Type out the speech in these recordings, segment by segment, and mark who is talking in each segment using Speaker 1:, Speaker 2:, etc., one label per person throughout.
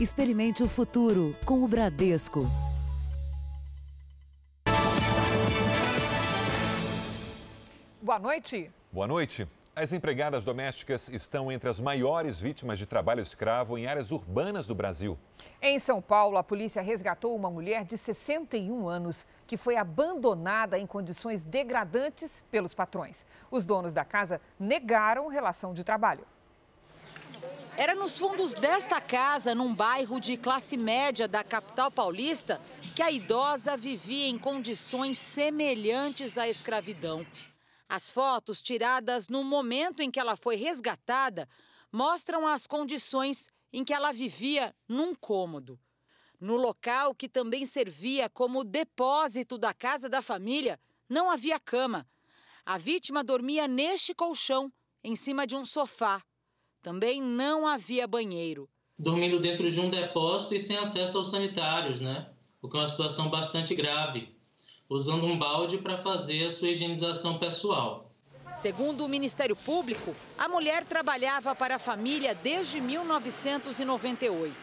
Speaker 1: Experimente o futuro com o Bradesco.
Speaker 2: Boa noite.
Speaker 3: Boa noite. As empregadas domésticas estão entre as maiores vítimas de trabalho escravo em áreas urbanas do Brasil.
Speaker 2: Em São Paulo, a polícia resgatou uma mulher de 61 anos que foi abandonada em condições degradantes pelos patrões. Os donos da casa negaram relação de trabalho.
Speaker 4: Era nos fundos desta casa, num bairro de classe média da capital paulista, que a idosa vivia em condições semelhantes à escravidão. As fotos tiradas no momento em que ela foi resgatada mostram as condições em que ela vivia num cômodo. No local que também servia como depósito da casa da família, não havia cama. A vítima dormia neste colchão, em cima de um sofá. Também não havia banheiro.
Speaker 5: Dormindo dentro de um depósito e sem acesso aos sanitários, né? O que é uma situação bastante grave usando um balde para fazer a sua higienização pessoal.
Speaker 4: Segundo o Ministério Público, a mulher trabalhava para a família desde 1998.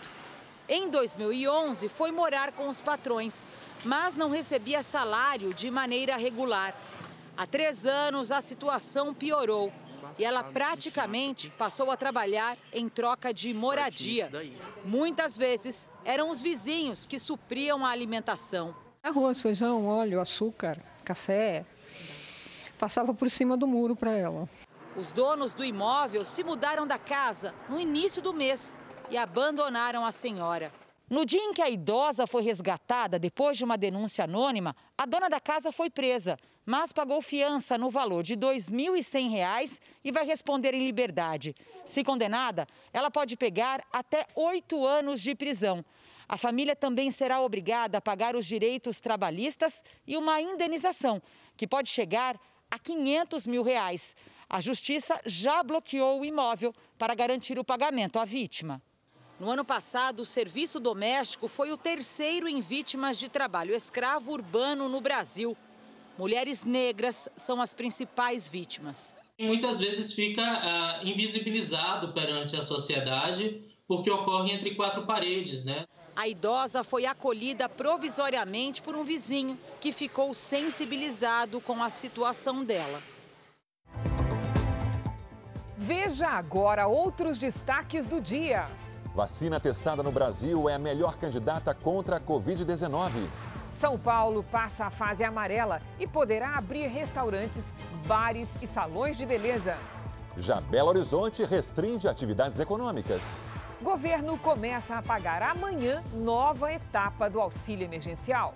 Speaker 4: Em 2011, foi morar com os patrões, mas não recebia salário de maneira regular. Há três anos, a situação piorou e ela praticamente passou a trabalhar em troca de moradia. Muitas vezes, eram os vizinhos que supriam a alimentação.
Speaker 6: Arroz, feijão, óleo, açúcar, café. Passava por cima do muro para ela.
Speaker 4: Os donos do imóvel se mudaram da casa no início do mês e abandonaram a senhora. No dia em que a idosa foi resgatada depois de uma denúncia anônima, a dona da casa foi presa, mas pagou fiança no valor de R$ 2.100 e vai responder em liberdade. Se condenada, ela pode pegar até oito anos de prisão. A família também será obrigada a pagar os direitos trabalhistas e uma indenização, que pode chegar a 500 mil reais. A justiça já bloqueou o imóvel para garantir o pagamento à vítima. No ano passado, o serviço doméstico foi o terceiro em vítimas de trabalho escravo urbano no Brasil. Mulheres negras são as principais vítimas.
Speaker 5: Muitas vezes fica uh, invisibilizado perante a sociedade porque ocorre entre quatro paredes, né?
Speaker 4: A idosa foi acolhida provisoriamente por um vizinho que ficou sensibilizado com a situação dela.
Speaker 2: Veja agora outros destaques do dia.
Speaker 3: Vacina testada no Brasil é a melhor candidata contra a Covid-19.
Speaker 2: São Paulo passa a fase amarela e poderá abrir restaurantes, bares e salões de beleza.
Speaker 3: Já Belo Horizonte restringe atividades econômicas.
Speaker 2: Governo começa a pagar amanhã nova etapa do auxílio emergencial.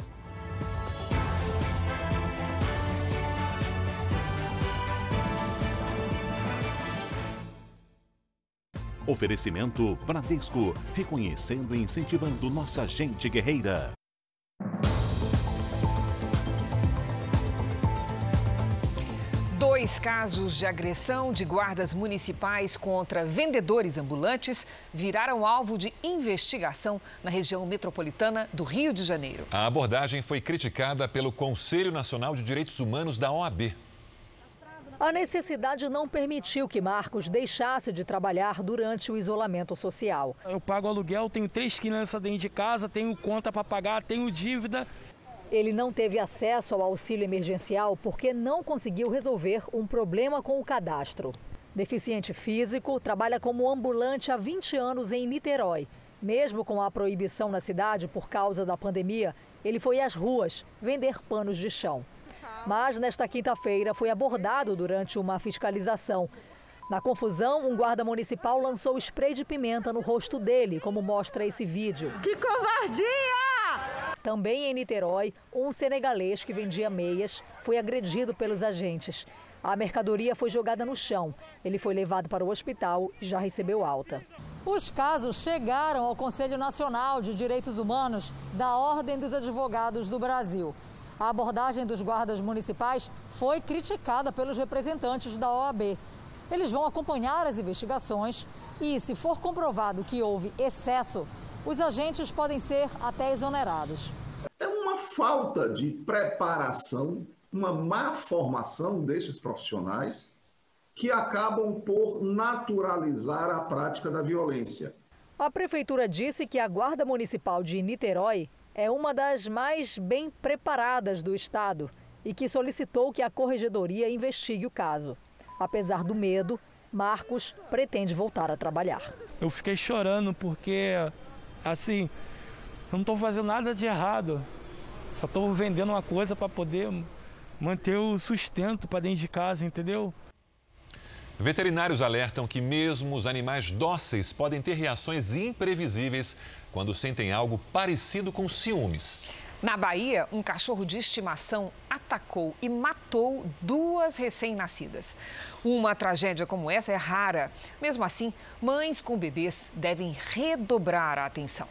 Speaker 7: Oferecimento Bradesco, reconhecendo e incentivando nossa gente guerreira.
Speaker 2: Dois casos de agressão de guardas municipais contra vendedores ambulantes viraram alvo de investigação na região metropolitana do Rio de Janeiro.
Speaker 3: A abordagem foi criticada pelo Conselho Nacional de Direitos Humanos da OAB.
Speaker 8: A necessidade não permitiu que Marcos deixasse de trabalhar durante o isolamento social.
Speaker 9: Eu pago aluguel, tenho três crianças dentro de casa, tenho conta para pagar, tenho dívida.
Speaker 8: Ele não teve acesso ao auxílio emergencial porque não conseguiu resolver um problema com o cadastro. Deficiente físico, trabalha como ambulante há 20 anos em Niterói. Mesmo com a proibição na cidade por causa da pandemia, ele foi às ruas vender panos de chão. Mas nesta quinta-feira foi abordado durante uma fiscalização. Na confusão, um guarda municipal lançou spray de pimenta no rosto dele, como mostra esse vídeo.
Speaker 10: Que covardia!
Speaker 8: Também em Niterói, um senegalês que vendia meias foi agredido pelos agentes. A mercadoria foi jogada no chão. Ele foi levado para o hospital e já recebeu alta.
Speaker 6: Os casos chegaram ao Conselho Nacional de Direitos Humanos da Ordem dos Advogados do Brasil. A abordagem dos guardas municipais foi criticada pelos representantes da OAB. Eles vão acompanhar as investigações e, se for comprovado que houve excesso, os agentes podem ser até exonerados.
Speaker 11: É uma falta de preparação, uma má formação desses profissionais que acabam por naturalizar a prática da violência.
Speaker 8: A prefeitura disse que a Guarda Municipal de Niterói é uma das mais bem preparadas do estado e que solicitou que a corregedoria investigue o caso. Apesar do medo, Marcos pretende voltar a trabalhar.
Speaker 9: Eu fiquei chorando porque, assim, eu não estou fazendo nada de errado. Só estou vendendo uma coisa para poder manter o sustento para dentro de casa, entendeu?
Speaker 3: Veterinários alertam que mesmo os animais dóceis podem ter reações imprevisíveis quando sentem algo parecido com ciúmes.
Speaker 2: Na Bahia, um cachorro de estimação atacou e matou duas recém-nascidas. Uma tragédia como essa é rara. Mesmo assim, mães com bebês devem redobrar a atenção.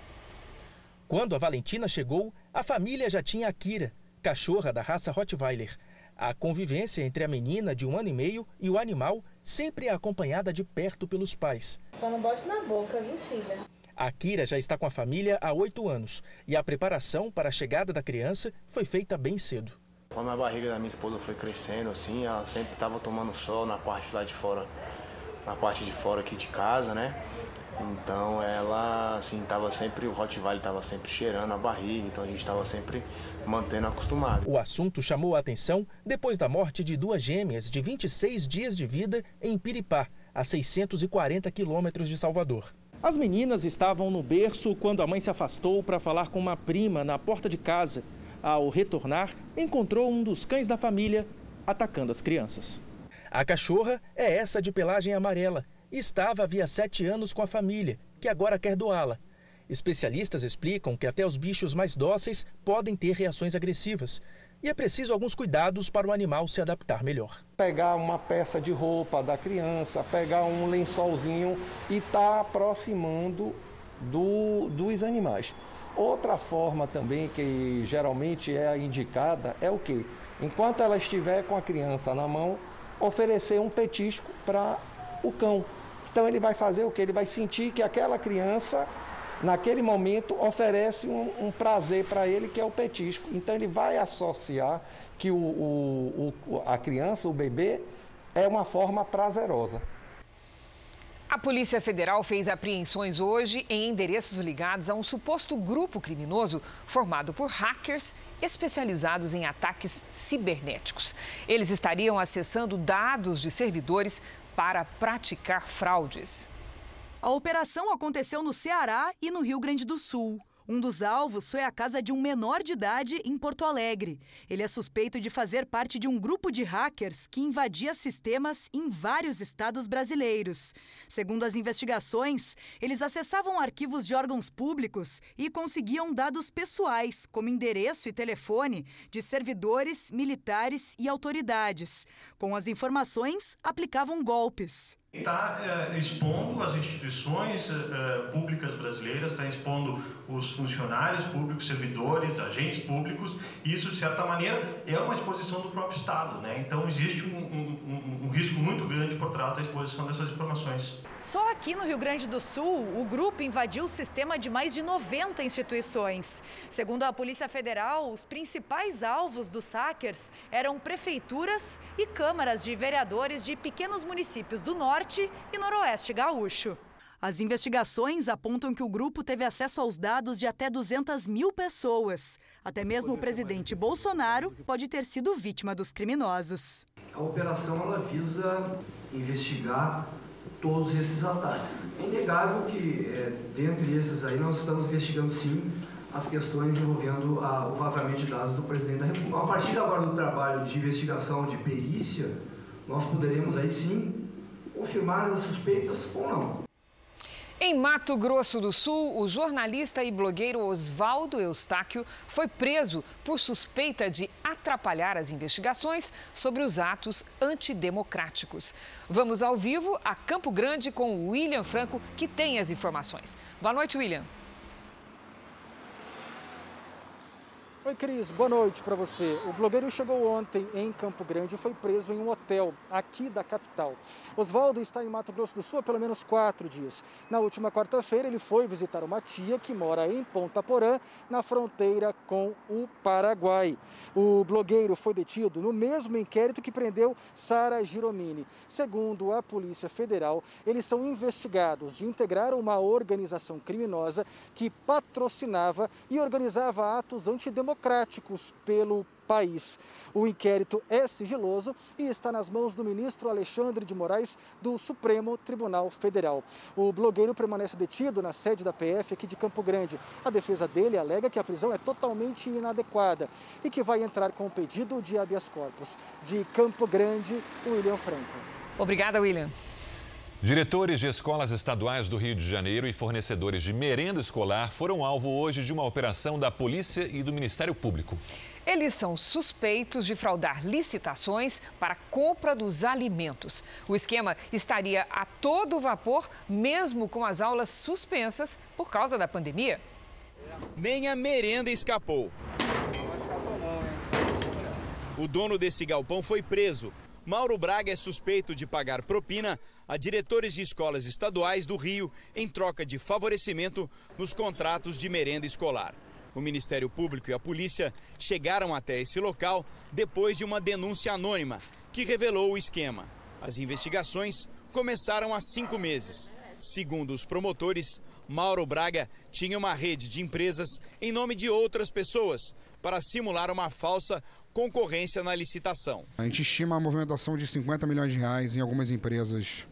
Speaker 12: Quando a Valentina chegou, a família já tinha a Kira, cachorra da raça Rottweiler. A convivência entre a menina de um ano e meio e o animal sempre é acompanhada de perto pelos pais.
Speaker 13: Só não bote na boca, viu, filha?
Speaker 12: A Kira já está com a família há oito anos e a preparação para a chegada da criança foi feita bem cedo.
Speaker 14: Quando a barriga da minha esposa foi crescendo, assim, ela sempre estava tomando sol na parte lá de fora, na parte de fora aqui de casa, né? Então ela, assim, estava sempre, o Rottweiler estava sempre cheirando a barriga, então a gente estava sempre mantendo acostumado.
Speaker 12: O assunto chamou a atenção depois da morte de duas gêmeas de 26 dias de vida em Piripá, a 640 quilômetros de Salvador. As meninas estavam no berço quando a mãe se afastou para falar com uma prima na porta de casa. Ao retornar, encontrou um dos cães da família atacando as crianças. A cachorra é essa de pelagem amarela. Estava havia sete anos com a família, que agora quer doá-la. Especialistas explicam que até os bichos mais dóceis podem ter reações agressivas e é preciso alguns cuidados para o animal se adaptar melhor.
Speaker 15: Pegar uma peça de roupa da criança, pegar um lençolzinho e tá aproximando do, dos animais. Outra forma também que geralmente é indicada é o que? Enquanto ela estiver com a criança na mão, oferecer um petisco para o cão. Então ele vai fazer o que? Ele vai sentir que aquela criança naquele momento oferece um, um prazer para ele que é o petisco. Então ele vai associar que o, o, o, a criança, o bebê, é uma forma prazerosa.
Speaker 2: A Polícia Federal fez apreensões hoje em endereços ligados a um suposto grupo criminoso formado por hackers especializados em ataques cibernéticos. Eles estariam acessando dados de servidores para praticar fraudes.
Speaker 16: A operação aconteceu no Ceará e no Rio Grande do Sul. Um dos alvos foi a casa de um menor de idade em Porto Alegre. Ele é suspeito de fazer parte de um grupo de hackers que invadia sistemas em vários estados brasileiros. Segundo as investigações, eles acessavam arquivos de órgãos públicos e conseguiam dados pessoais, como endereço e telefone, de servidores, militares e autoridades. Com as informações, aplicavam golpes.
Speaker 17: Está é, expondo as instituições é, públicas brasileiras, está expondo os funcionários públicos, servidores, agentes públicos, e isso, de certa maneira, é uma exposição do próprio Estado. Né? Então, existe um, um, um risco muito grande por trás da exposição dessas informações.
Speaker 16: Só aqui no Rio Grande do Sul, o grupo invadiu o sistema de mais de 90 instituições. Segundo a Polícia Federal, os principais alvos dos hackers eram prefeituras e câmaras de vereadores de pequenos municípios do Norte e Noroeste gaúcho. As investigações apontam que o grupo teve acesso aos dados de até 200 mil pessoas. Até mesmo o presidente Bolsonaro pode ter sido vítima dos criminosos.
Speaker 18: A operação ela visa investigar todos esses ataques. É inegável que, é, dentre esses aí, nós estamos investigando sim as questões envolvendo a, o vazamento de dados do presidente da República. A partir agora do trabalho de investigação, de perícia, nós poderemos aí sim confirmar as suspeitas ou não.
Speaker 2: Em Mato Grosso do Sul, o jornalista e blogueiro Oswaldo Eustáquio foi preso por suspeita de atrapalhar as investigações sobre os atos antidemocráticos. Vamos ao vivo a Campo Grande com o William Franco, que tem as informações. Boa noite, William.
Speaker 12: Oi, Cris, boa noite para você. O blogueiro chegou ontem em Campo Grande e foi preso em um hotel aqui da capital. Oswaldo está em Mato Grosso do Sul há pelo menos quatro dias. Na última quarta-feira, ele foi visitar uma tia que mora em Ponta Porã, na fronteira com o Paraguai. O blogueiro foi detido no mesmo inquérito que prendeu Sara Giromini. Segundo a Polícia Federal, eles são investigados de integrar uma organização criminosa que patrocinava e organizava atos antidemocráticos democráticos pelo país. O inquérito é sigiloso e está nas mãos do ministro Alexandre de Moraes do Supremo Tribunal Federal. O blogueiro permanece detido na sede da PF aqui de Campo Grande. A defesa dele alega que a prisão é totalmente inadequada e que vai entrar com o pedido de habeas corpus. De Campo Grande, William Franco.
Speaker 2: Obrigada, William.
Speaker 3: Diretores de escolas estaduais do Rio de Janeiro e fornecedores de merenda escolar foram alvo hoje de uma operação da Polícia e do Ministério Público.
Speaker 2: Eles são suspeitos de fraudar licitações para a compra dos alimentos. O esquema estaria a todo vapor, mesmo com as aulas suspensas por causa da pandemia.
Speaker 19: Nem a merenda escapou. O dono desse galpão foi preso. Mauro Braga é suspeito de pagar propina a diretores de escolas estaduais do Rio em troca de favorecimento nos contratos de merenda escolar. O Ministério Público e a polícia chegaram até esse local depois de uma denúncia anônima que revelou o esquema. As investigações começaram há cinco meses. Segundo os promotores, Mauro Braga tinha uma rede de empresas em nome de outras pessoas para simular uma falsa concorrência na licitação.
Speaker 11: A gente estima a movimentação de 50 milhões de reais em algumas empresas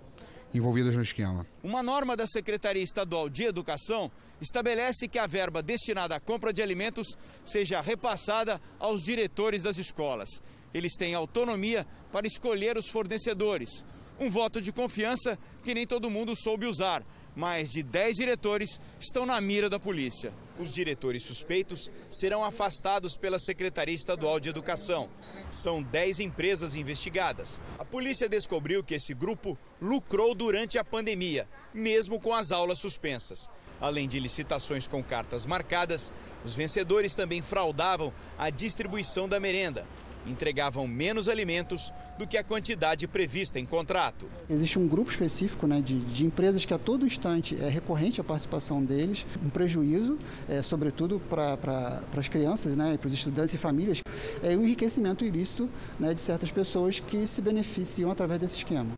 Speaker 11: envolvidas no esquema.
Speaker 19: Uma norma da Secretaria Estadual de Educação estabelece que a verba destinada à compra de alimentos seja repassada aos diretores das escolas. Eles têm autonomia para escolher os fornecedores. Um voto de confiança que nem todo mundo soube usar mais de 10 diretores estão na mira da polícia. Os diretores suspeitos serão afastados pela Secretaria Estadual de Educação. São 10 empresas investigadas. A polícia descobriu que esse grupo lucrou durante a pandemia, mesmo com as aulas suspensas. Além de licitações com cartas marcadas, os vencedores também fraudavam a distribuição da merenda entregavam menos alimentos do que a quantidade prevista em contrato.
Speaker 20: Existe um grupo específico né, de, de empresas que a todo instante é recorrente a participação deles, um prejuízo, é, sobretudo para pra, as crianças, né, para os estudantes e famílias, é, o um enriquecimento ilícito né, de certas pessoas que se beneficiam através desse esquema.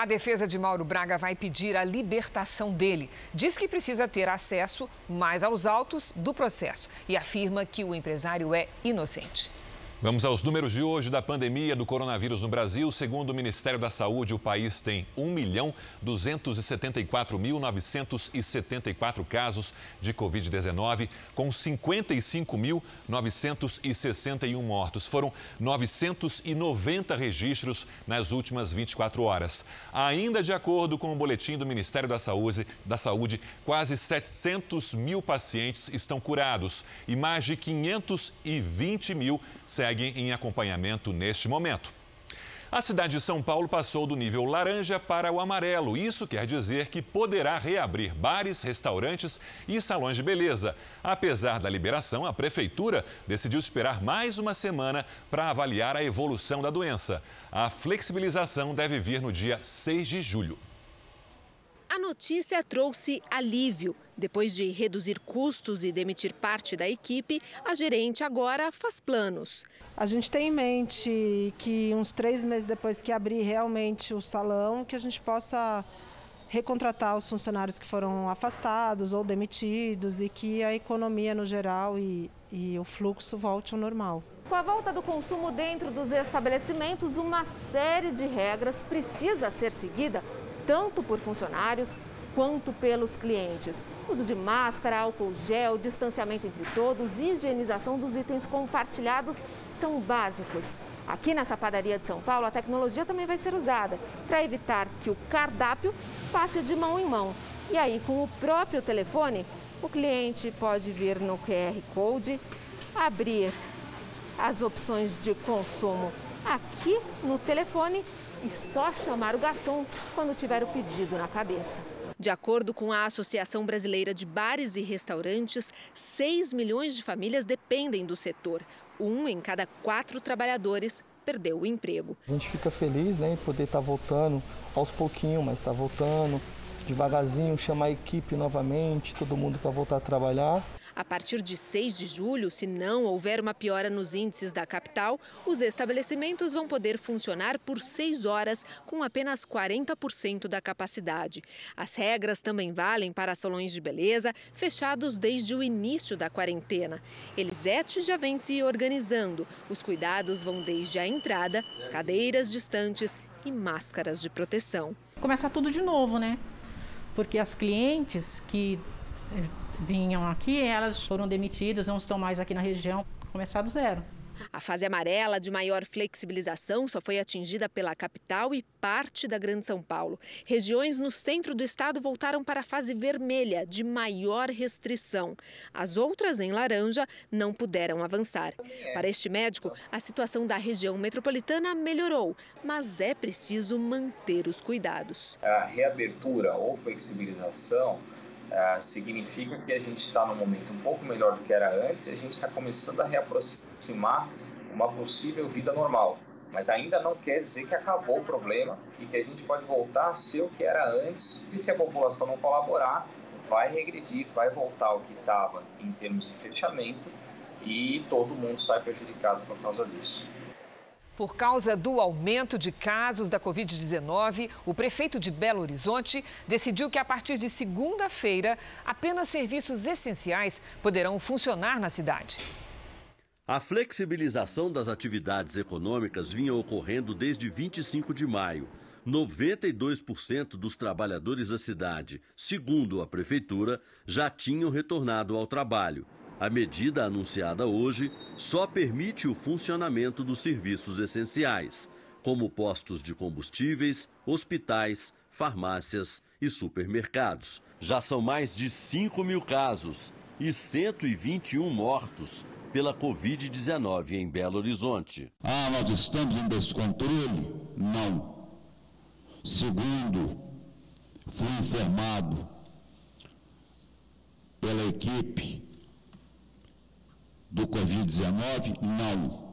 Speaker 2: A defesa de Mauro Braga vai pedir a libertação dele. Diz que precisa ter acesso mais aos autos do processo e afirma que o empresário é inocente.
Speaker 3: Vamos aos números de hoje da pandemia do coronavírus no Brasil. Segundo o Ministério da Saúde, o país tem 1.274.974 casos de Covid-19, com 55.961 mortos. Foram 990 registros nas últimas 24 horas. Ainda de acordo com o boletim do Ministério da Saúde, da Saúde quase 700 mil pacientes estão curados e mais de 520 mil seguem em acompanhamento neste momento. A cidade de São Paulo passou do nível laranja para o amarelo. Isso quer dizer que poderá reabrir bares, restaurantes e salões de beleza. Apesar da liberação, a prefeitura decidiu esperar mais uma semana para avaliar a evolução da doença. A flexibilização deve vir no dia 6 de julho.
Speaker 21: A notícia trouxe alívio. Depois de reduzir custos e demitir parte da equipe, a gerente agora faz planos.
Speaker 22: A gente tem em mente que uns três meses depois que abrir realmente o salão, que a gente possa recontratar os funcionários que foram afastados ou demitidos e que a economia no geral e, e o fluxo volte ao normal.
Speaker 21: Com a volta do consumo dentro dos estabelecimentos, uma série de regras precisa ser seguida tanto por funcionários quanto pelos clientes. Uso de máscara, álcool gel, distanciamento entre todos higienização dos itens compartilhados são básicos. Aqui nessa padaria de São Paulo, a tecnologia também vai ser usada para evitar que o cardápio passe de mão em mão. E aí, com o próprio telefone, o cliente pode vir no QR Code, abrir as opções de consumo aqui no telefone e só chamar o garçom quando tiver o pedido na cabeça.
Speaker 23: De acordo com a Associação Brasileira de Bares e Restaurantes, 6 milhões de famílias dependem do setor. Um em cada quatro trabalhadores perdeu o emprego.
Speaker 24: A gente fica feliz né, em poder estar tá voltando aos pouquinhos, mas está voltando devagarzinho, chamar a equipe novamente, todo mundo para voltar a trabalhar.
Speaker 23: A partir de 6 de julho, se não houver uma piora nos índices da capital, os estabelecimentos vão poder funcionar por 6 horas com apenas 40% da capacidade. As regras também valem para salões de beleza fechados desde o início da quarentena. Elisete já vem se organizando. Os cuidados vão desde a entrada, cadeiras distantes e máscaras de proteção.
Speaker 25: Começa tudo de novo, né? Porque as clientes que vinham aqui, elas foram demitidas, não estão mais aqui na região, começar do zero.
Speaker 23: A fase amarela de maior flexibilização só foi atingida pela capital e parte da Grande São Paulo. Regiões no centro do estado voltaram para a fase vermelha, de maior restrição. As outras, em laranja, não puderam avançar. Para este médico, a situação da região metropolitana melhorou, mas é preciso manter os cuidados.
Speaker 26: A reabertura ou flexibilização Uh, significa que a gente está num momento um pouco melhor do que era antes e a gente está começando a reaproximar uma possível vida normal. Mas ainda não quer dizer que acabou o problema e que a gente pode voltar a ser o que era antes e se a população não colaborar, vai regredir, vai voltar ao que estava em termos de fechamento e todo mundo sai prejudicado por causa disso.
Speaker 27: Por causa do aumento de casos da Covid-19, o prefeito de Belo Horizonte decidiu que a partir de segunda-feira, apenas serviços essenciais poderão funcionar na cidade.
Speaker 28: A flexibilização das atividades econômicas vinha ocorrendo desde 25 de maio. 92% dos trabalhadores da cidade, segundo a prefeitura, já tinham retornado ao trabalho. A medida anunciada hoje só permite o funcionamento dos serviços essenciais, como postos de combustíveis, hospitais, farmácias e supermercados. Já são mais de 5 mil casos e 121 mortos pela Covid-19 em Belo Horizonte.
Speaker 29: Ah, nós estamos em descontrole? Não. Segundo, fui informado pela equipe do Covid-19? Não.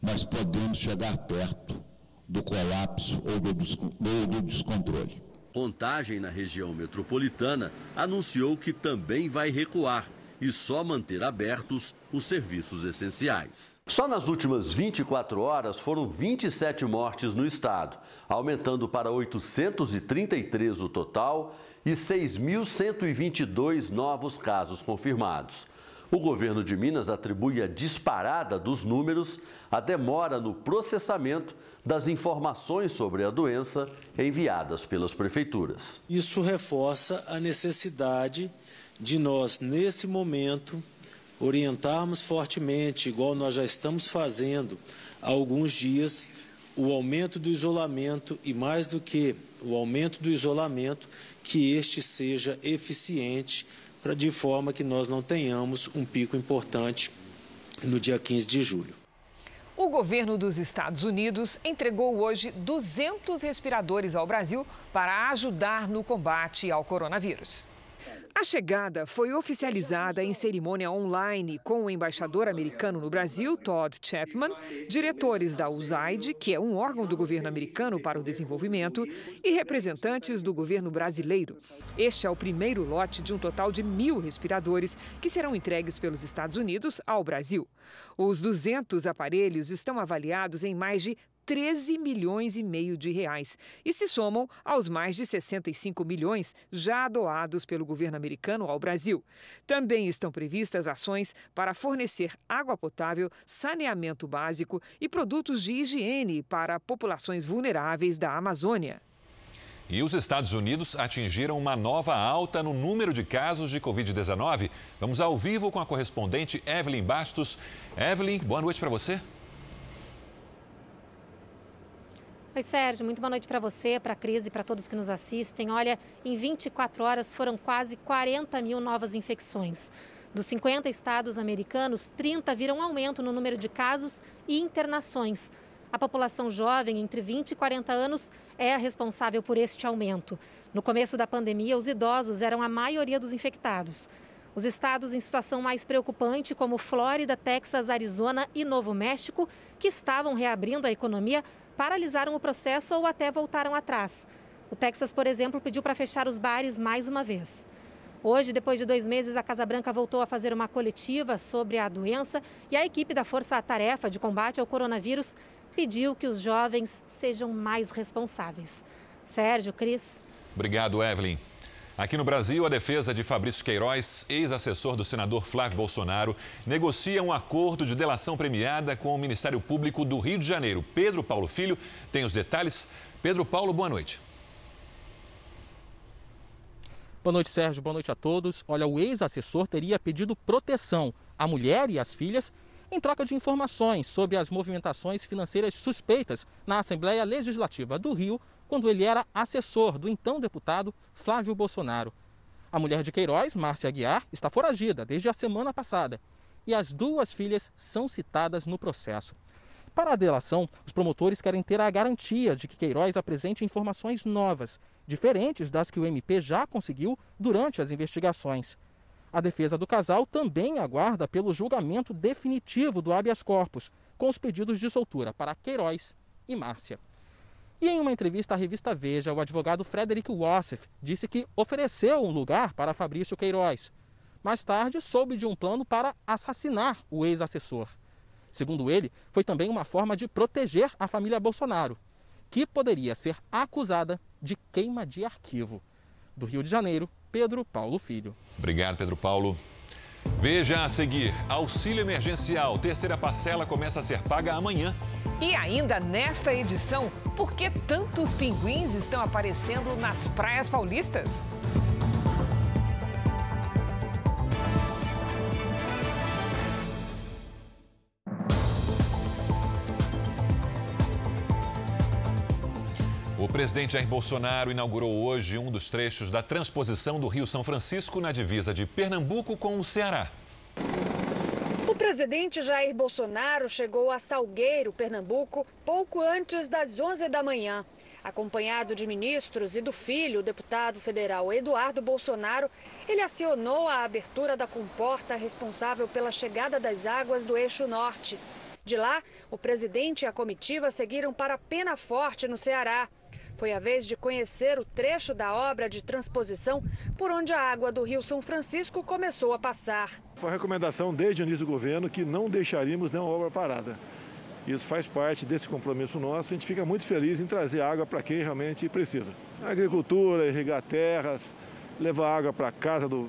Speaker 29: Mas podemos chegar perto do colapso ou do, ou do descontrole.
Speaker 28: Contagem na região metropolitana anunciou que também vai recuar e só manter abertos os serviços essenciais. Só nas últimas 24 horas foram 27 mortes no estado, aumentando para 833 o total e 6.122 novos casos confirmados. O governo de Minas atribui a disparada dos números à demora no processamento das informações sobre a doença enviadas pelas prefeituras.
Speaker 18: Isso reforça a necessidade de nós, nesse momento, orientarmos fortemente, igual nós já estamos fazendo há alguns dias, o aumento do isolamento e, mais do que o aumento do isolamento, que este seja eficiente de forma que nós não tenhamos um pico importante no dia 15 de julho.
Speaker 27: O governo dos Estados Unidos entregou hoje 200 respiradores ao Brasil para ajudar no combate ao coronavírus. A chegada foi oficializada em cerimônia online com o embaixador americano no Brasil, Todd Chapman, diretores da USAID, que é um órgão do governo americano para o desenvolvimento, e representantes do governo brasileiro. Este é o primeiro lote de um total de mil respiradores que serão entregues pelos Estados Unidos ao Brasil. Os 200 aparelhos estão avaliados em mais de 13 milhões e meio de reais e se somam aos mais de 65 milhões já doados pelo governo americano ao Brasil. Também estão previstas ações para fornecer água potável, saneamento básico e produtos de higiene para populações vulneráveis da Amazônia.
Speaker 3: E os Estados Unidos atingiram uma nova alta no número de casos de Covid-19. Vamos ao vivo com a correspondente Evelyn Bastos. Evelyn, boa noite para você.
Speaker 30: Oi, Sérgio, muito boa noite para você, para a Cris e para todos que nos assistem. Olha, em 24 horas foram quase 40 mil novas infecções. Dos 50 estados americanos, 30 viram aumento no número de casos e internações. A população jovem, entre 20 e 40 anos, é a responsável por este aumento. No começo da pandemia, os idosos eram a maioria dos infectados. Os estados em situação mais preocupante, como Flórida, Texas, Arizona e Novo México, que estavam reabrindo a economia, paralisaram o processo ou até voltaram atrás. O Texas, por exemplo, pediu para fechar os bares mais uma vez. Hoje, depois de dois meses, a Casa Branca voltou a fazer uma coletiva sobre a doença e a equipe da Força Tarefa de Combate ao Coronavírus pediu que os jovens sejam mais responsáveis. Sérgio, Cris.
Speaker 3: Obrigado, Evelyn. Aqui no Brasil, a defesa de Fabrício Queiroz, ex-assessor do senador Flávio Bolsonaro, negocia um acordo de delação premiada com o Ministério Público do Rio de Janeiro. Pedro Paulo Filho tem os detalhes. Pedro Paulo, boa noite.
Speaker 31: Boa noite, Sérgio. Boa noite a todos. Olha, o ex-assessor teria pedido proteção à mulher e às filhas em troca de informações sobre as movimentações financeiras suspeitas na Assembleia Legislativa do Rio quando ele era assessor do então deputado Flávio Bolsonaro. A mulher de Queiroz, Márcia Aguiar, está foragida desde a semana passada e as duas filhas são citadas no processo. Para a delação, os promotores querem ter a garantia de que Queiroz apresente informações novas, diferentes das que o MP já conseguiu durante as investigações. A defesa do casal também aguarda pelo julgamento definitivo do habeas corpus, com os pedidos de soltura para Queiroz e Márcia. E em uma entrevista à revista Veja, o advogado Frederick Wassef disse que ofereceu um lugar para Fabrício Queiroz. Mais tarde, soube de um plano para assassinar o ex-assessor. Segundo ele, foi também uma forma de proteger a família Bolsonaro, que poderia ser acusada de queima de arquivo. Do Rio de Janeiro, Pedro Paulo Filho.
Speaker 3: Obrigado, Pedro Paulo. Veja a seguir: auxílio emergencial, terceira parcela começa a ser paga amanhã.
Speaker 27: E ainda nesta edição, por que tantos pinguins estão aparecendo nas praias paulistas?
Speaker 3: O presidente Jair Bolsonaro inaugurou hoje um dos trechos da transposição do Rio São Francisco na divisa de Pernambuco com o Ceará.
Speaker 32: O presidente Jair Bolsonaro chegou a Salgueiro, Pernambuco, pouco antes das 11 da manhã. Acompanhado de ministros e do filho, o deputado federal Eduardo Bolsonaro, ele acionou a abertura da comporta responsável pela chegada das águas do eixo norte. De lá, o presidente e a comitiva seguiram para Pena Forte, no Ceará. Foi a vez de conhecer o trecho da obra de transposição por onde a água do Rio São Francisco começou a passar.
Speaker 20: Foi a recomendação desde o início do governo que não deixaríamos nenhuma obra parada. Isso faz parte desse compromisso nosso. A gente fica muito feliz em trazer água para quem realmente precisa. agricultura, irrigar terras, levar água para casa do,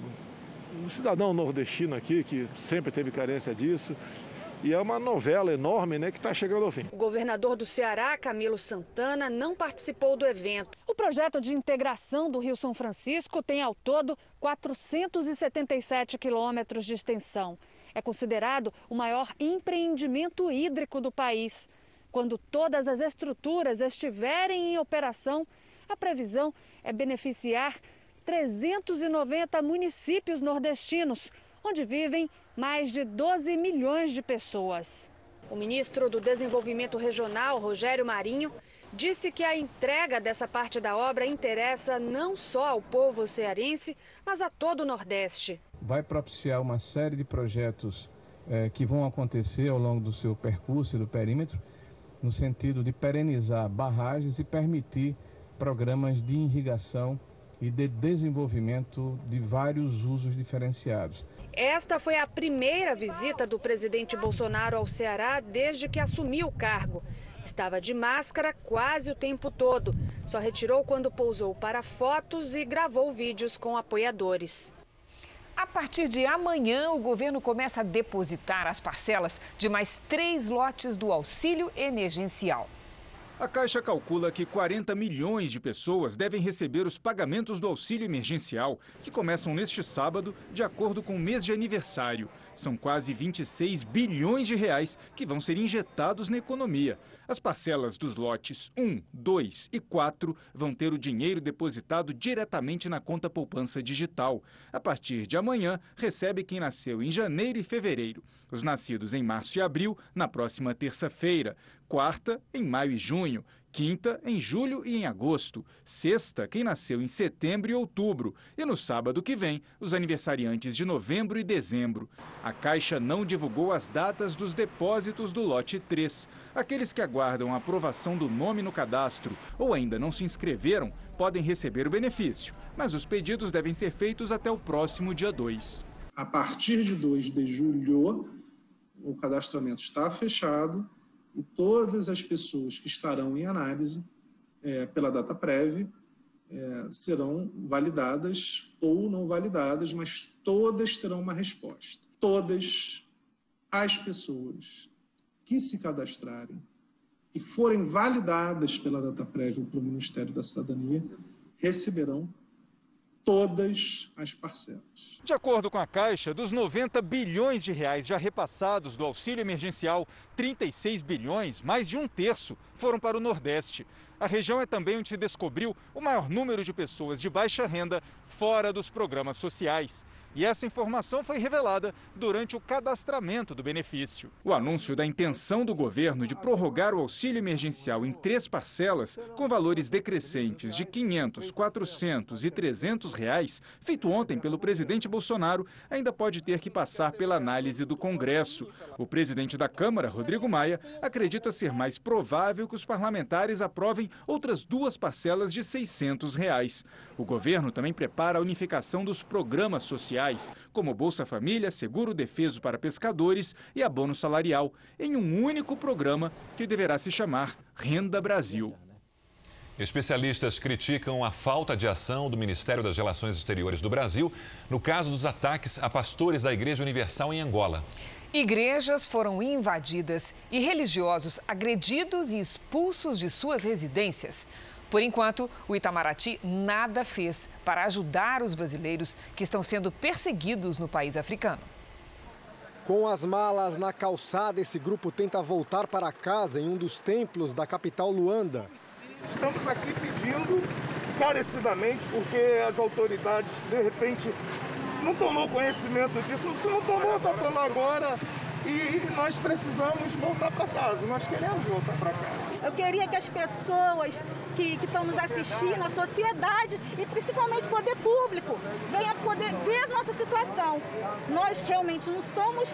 Speaker 20: do cidadão nordestino aqui, que sempre teve carência disso. E é uma novela enorme né, que está chegando ao fim.
Speaker 32: O governador do Ceará, Camilo Santana, não participou do evento. O projeto de integração do Rio São Francisco tem ao todo 477 quilômetros de extensão. É considerado o maior empreendimento hídrico do país. Quando todas as estruturas estiverem em operação, a previsão é beneficiar 390 municípios nordestinos, onde vivem mais de 12 milhões de pessoas. O ministro do Desenvolvimento Regional, Rogério Marinho, disse que a entrega dessa parte da obra interessa não só ao povo cearense, mas a todo o Nordeste.
Speaker 33: Vai propiciar uma série de projetos eh, que vão acontecer ao longo do seu percurso e do perímetro, no sentido de perenizar barragens e permitir programas de irrigação e de desenvolvimento de vários usos diferenciados.
Speaker 32: Esta foi a primeira visita do presidente Bolsonaro ao Ceará desde que assumiu o cargo. Estava de máscara quase o tempo todo. Só retirou quando pousou para fotos e gravou vídeos com apoiadores.
Speaker 27: A partir de amanhã, o governo começa a depositar as parcelas de mais três lotes do auxílio emergencial.
Speaker 34: A Caixa calcula que 40 milhões de pessoas devem receber os pagamentos do auxílio emergencial, que começam neste sábado, de acordo com o mês de aniversário. São quase 26 bilhões de reais que vão ser injetados na economia. As parcelas dos lotes 1, 2 e 4 vão ter o dinheiro depositado diretamente na conta poupança digital. A partir de amanhã, recebe quem nasceu em janeiro e fevereiro. Os nascidos em março e abril, na próxima terça-feira. Quarta, em maio e junho Quinta, em julho e em agosto. Sexta, quem nasceu em setembro e outubro. E no sábado que vem, os aniversariantes de novembro e dezembro. A Caixa não divulgou as datas dos depósitos do lote 3. Aqueles que aguardam a aprovação do nome no cadastro ou ainda não se inscreveram podem receber o benefício, mas os pedidos devem ser feitos até o próximo dia 2.
Speaker 35: A partir de 2 de julho, o cadastramento está fechado e todas as pessoas que estarão em análise é, pela data prévia é, serão validadas ou não validadas, mas todas terão uma resposta. Todas as pessoas que se cadastrarem e forem validadas pela data prévia pelo Ministério da Cidadania receberão todas as parcelas.
Speaker 34: De acordo com a Caixa, dos 90 bilhões de reais já repassados do auxílio emergencial, 36 bilhões, mais de um terço, foram para o Nordeste. A região é também onde se descobriu o maior número de pessoas de baixa renda fora dos programas sociais. E essa informação foi revelada durante o cadastramento do benefício. O anúncio da intenção do governo de prorrogar o auxílio emergencial em três parcelas, com valores decrescentes de 500, 400 e 300 reais, feito ontem pelo presidente Bolsonaro, ainda pode ter que passar pela análise do Congresso. O presidente da Câmara, Rodrigo Maia, acredita ser mais provável que os parlamentares aprovem outras duas parcelas de 600 reais. O governo também prepara a unificação dos programas sociais como Bolsa Família, Seguro Defeso para Pescadores e Abono Salarial, em um único programa que deverá se chamar Renda Brasil.
Speaker 3: Especialistas criticam a falta de ação do Ministério das Relações Exteriores do Brasil no caso dos ataques a pastores da Igreja Universal em Angola.
Speaker 27: Igrejas foram invadidas e religiosos agredidos e expulsos de suas residências. Por enquanto, o Itamaraty nada fez para ajudar os brasileiros que estão sendo perseguidos no país africano.
Speaker 36: Com as malas na calçada, esse grupo tenta voltar para casa em um dos templos da capital Luanda.
Speaker 20: Estamos aqui pedindo carecidamente porque as autoridades, de repente, não tomou conhecimento disso. Se não tomou, está tomando agora. Nós precisamos voltar para casa, nós queremos voltar para casa.
Speaker 37: Eu queria que as pessoas que estão nos assistindo, a sociedade e principalmente o poder público, venha poder ver nossa situação. Nós realmente não somos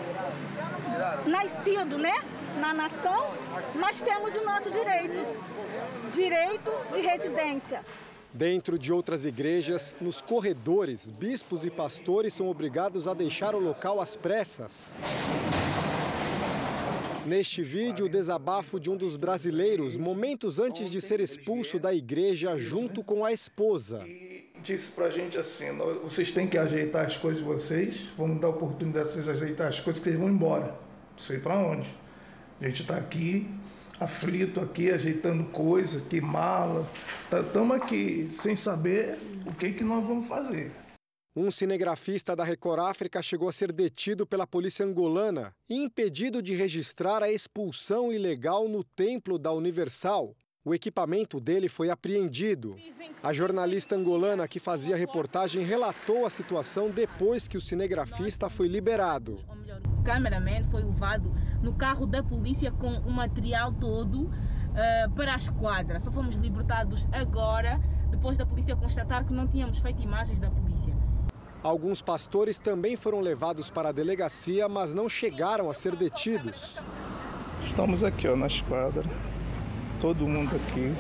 Speaker 37: nascidos né, na nação, mas temos o nosso direito direito de residência.
Speaker 36: Dentro de outras igrejas, nos corredores, bispos e pastores são obrigados a deixar o local às pressas. Neste vídeo, o desabafo de um dos brasileiros, momentos antes de ser expulso da igreja junto com a esposa.
Speaker 20: Disse pra gente assim: vocês têm que ajeitar as coisas de vocês, vamos dar oportunidade de vocês ajeitar as coisas, que eles vão embora. Não sei para onde. A gente está aqui, aflito aqui, ajeitando coisas, que mala. Estamos tá, aqui sem saber o que, que nós vamos fazer.
Speaker 36: Um cinegrafista da Record África chegou a ser detido pela polícia angolana e impedido de registrar a expulsão ilegal no templo da Universal. O equipamento dele foi apreendido. A jornalista angolana que fazia a reportagem relatou a situação depois que o cinegrafista foi liberado.
Speaker 38: O cameraman foi levado no carro da polícia com o material todo uh, para a esquadra. Só fomos libertados agora, depois da polícia constatar que não tínhamos feito imagens da polícia.
Speaker 36: Alguns pastores também foram levados para a delegacia, mas não chegaram a ser detidos.
Speaker 20: Estamos aqui ó, na esquadra, todo mundo aqui,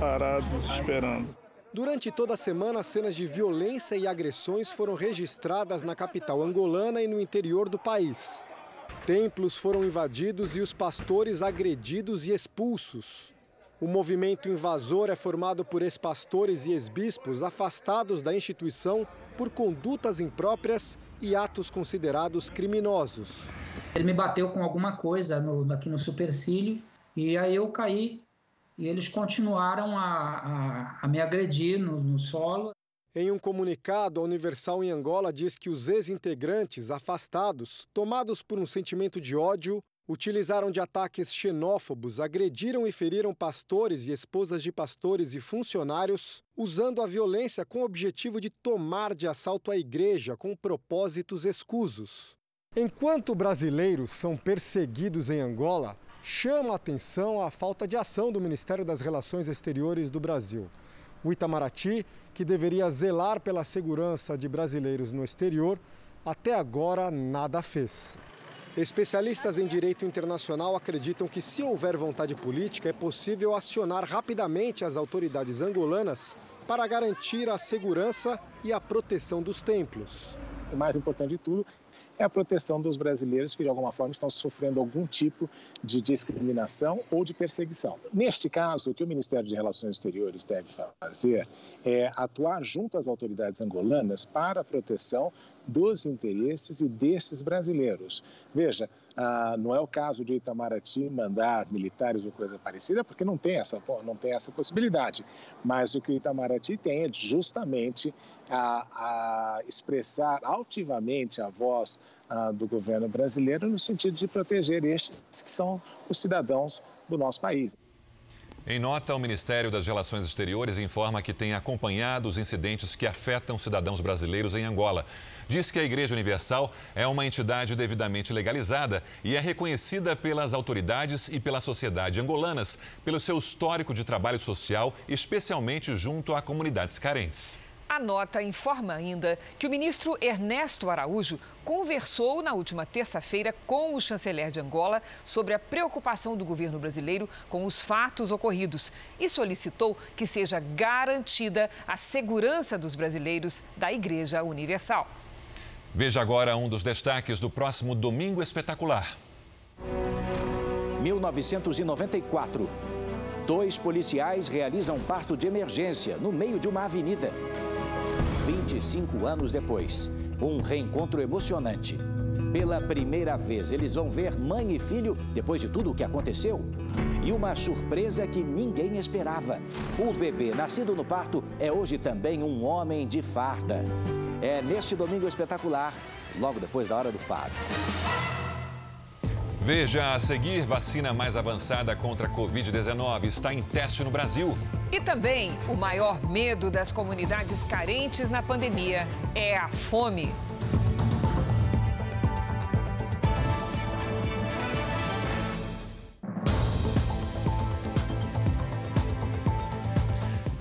Speaker 20: parados, esperando.
Speaker 36: Durante toda a semana, cenas de violência e agressões foram registradas na capital angolana e no interior do país. Templos foram invadidos e os pastores agredidos e expulsos. O movimento invasor é formado por ex-pastores e ex-bispos afastados da instituição por condutas impróprias e atos considerados criminosos.
Speaker 32: Ele me bateu com alguma coisa no, aqui no supercílio e aí eu caí e eles continuaram a, a, a me agredir no, no solo.
Speaker 36: Em um comunicado, a Universal em Angola diz que os ex-integrantes afastados, tomados por um sentimento de ódio, utilizaram de ataques xenófobos, agrediram e feriram pastores e esposas de pastores e funcionários, usando a violência com o objetivo de tomar de assalto a igreja com propósitos escusos. Enquanto brasileiros são perseguidos em Angola, chama a atenção a falta de ação do Ministério das Relações Exteriores do Brasil. O Itamaraty, que deveria zelar pela segurança de brasileiros no exterior, até agora nada fez. Especialistas em direito internacional acreditam que, se houver vontade política, é possível acionar rapidamente as autoridades angolanas para garantir a segurança e a proteção dos templos.
Speaker 20: O mais importante de tudo é a proteção dos brasileiros que, de alguma forma, estão sofrendo algum tipo de discriminação ou de perseguição. Neste caso, o que o Ministério de Relações Exteriores deve fazer é atuar junto às autoridades angolanas para a proteção dos interesses e desses brasileiros. Veja, ah, não é o caso de Itamaraty mandar militares ou coisa parecida, porque não tem essa, não tem essa possibilidade. Mas o que o Itamaraty tem é justamente a, a expressar altivamente a voz ah, do governo brasileiro no sentido de proteger estes que são os cidadãos do nosso país.
Speaker 3: Em nota, o Ministério das Relações Exteriores informa que tem acompanhado os incidentes que afetam cidadãos brasileiros em Angola. Diz que a Igreja Universal é uma entidade devidamente legalizada e é reconhecida pelas autoridades e pela sociedade angolanas pelo seu histórico de trabalho social, especialmente junto a comunidades carentes.
Speaker 2: A nota informa ainda que o ministro Ernesto Araújo conversou na última terça-feira com o chanceler de Angola sobre a preocupação do governo brasileiro com os fatos ocorridos e solicitou que seja garantida a segurança dos brasileiros da Igreja Universal.
Speaker 3: Veja agora um dos destaques do próximo Domingo Espetacular.
Speaker 39: 1994. Dois policiais realizam parto de emergência no meio de uma avenida. 25 anos depois, um reencontro emocionante. Pela primeira vez, eles vão ver mãe e filho depois de tudo o que aconteceu. E uma surpresa que ninguém esperava: o bebê nascido no parto é hoje também um homem de farda. É neste domingo espetacular, logo depois da hora do fado.
Speaker 3: Veja a seguir: vacina mais avançada contra a Covid-19 está em teste no Brasil.
Speaker 2: E também o maior medo das comunidades carentes na pandemia é a fome.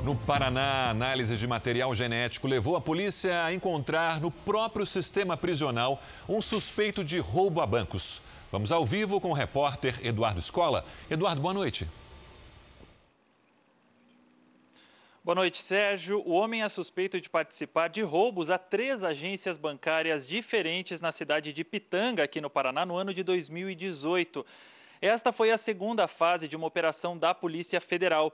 Speaker 3: No Paraná, a análise de material genético levou a polícia a encontrar no próprio sistema prisional um suspeito de roubo a bancos. Vamos ao vivo com o repórter Eduardo Escola. Eduardo, boa noite.
Speaker 40: Boa noite, Sérgio. O homem é suspeito de participar de roubos a três agências bancárias diferentes na cidade de Pitanga, aqui no Paraná, no ano de 2018. Esta foi a segunda fase de uma operação da Polícia Federal.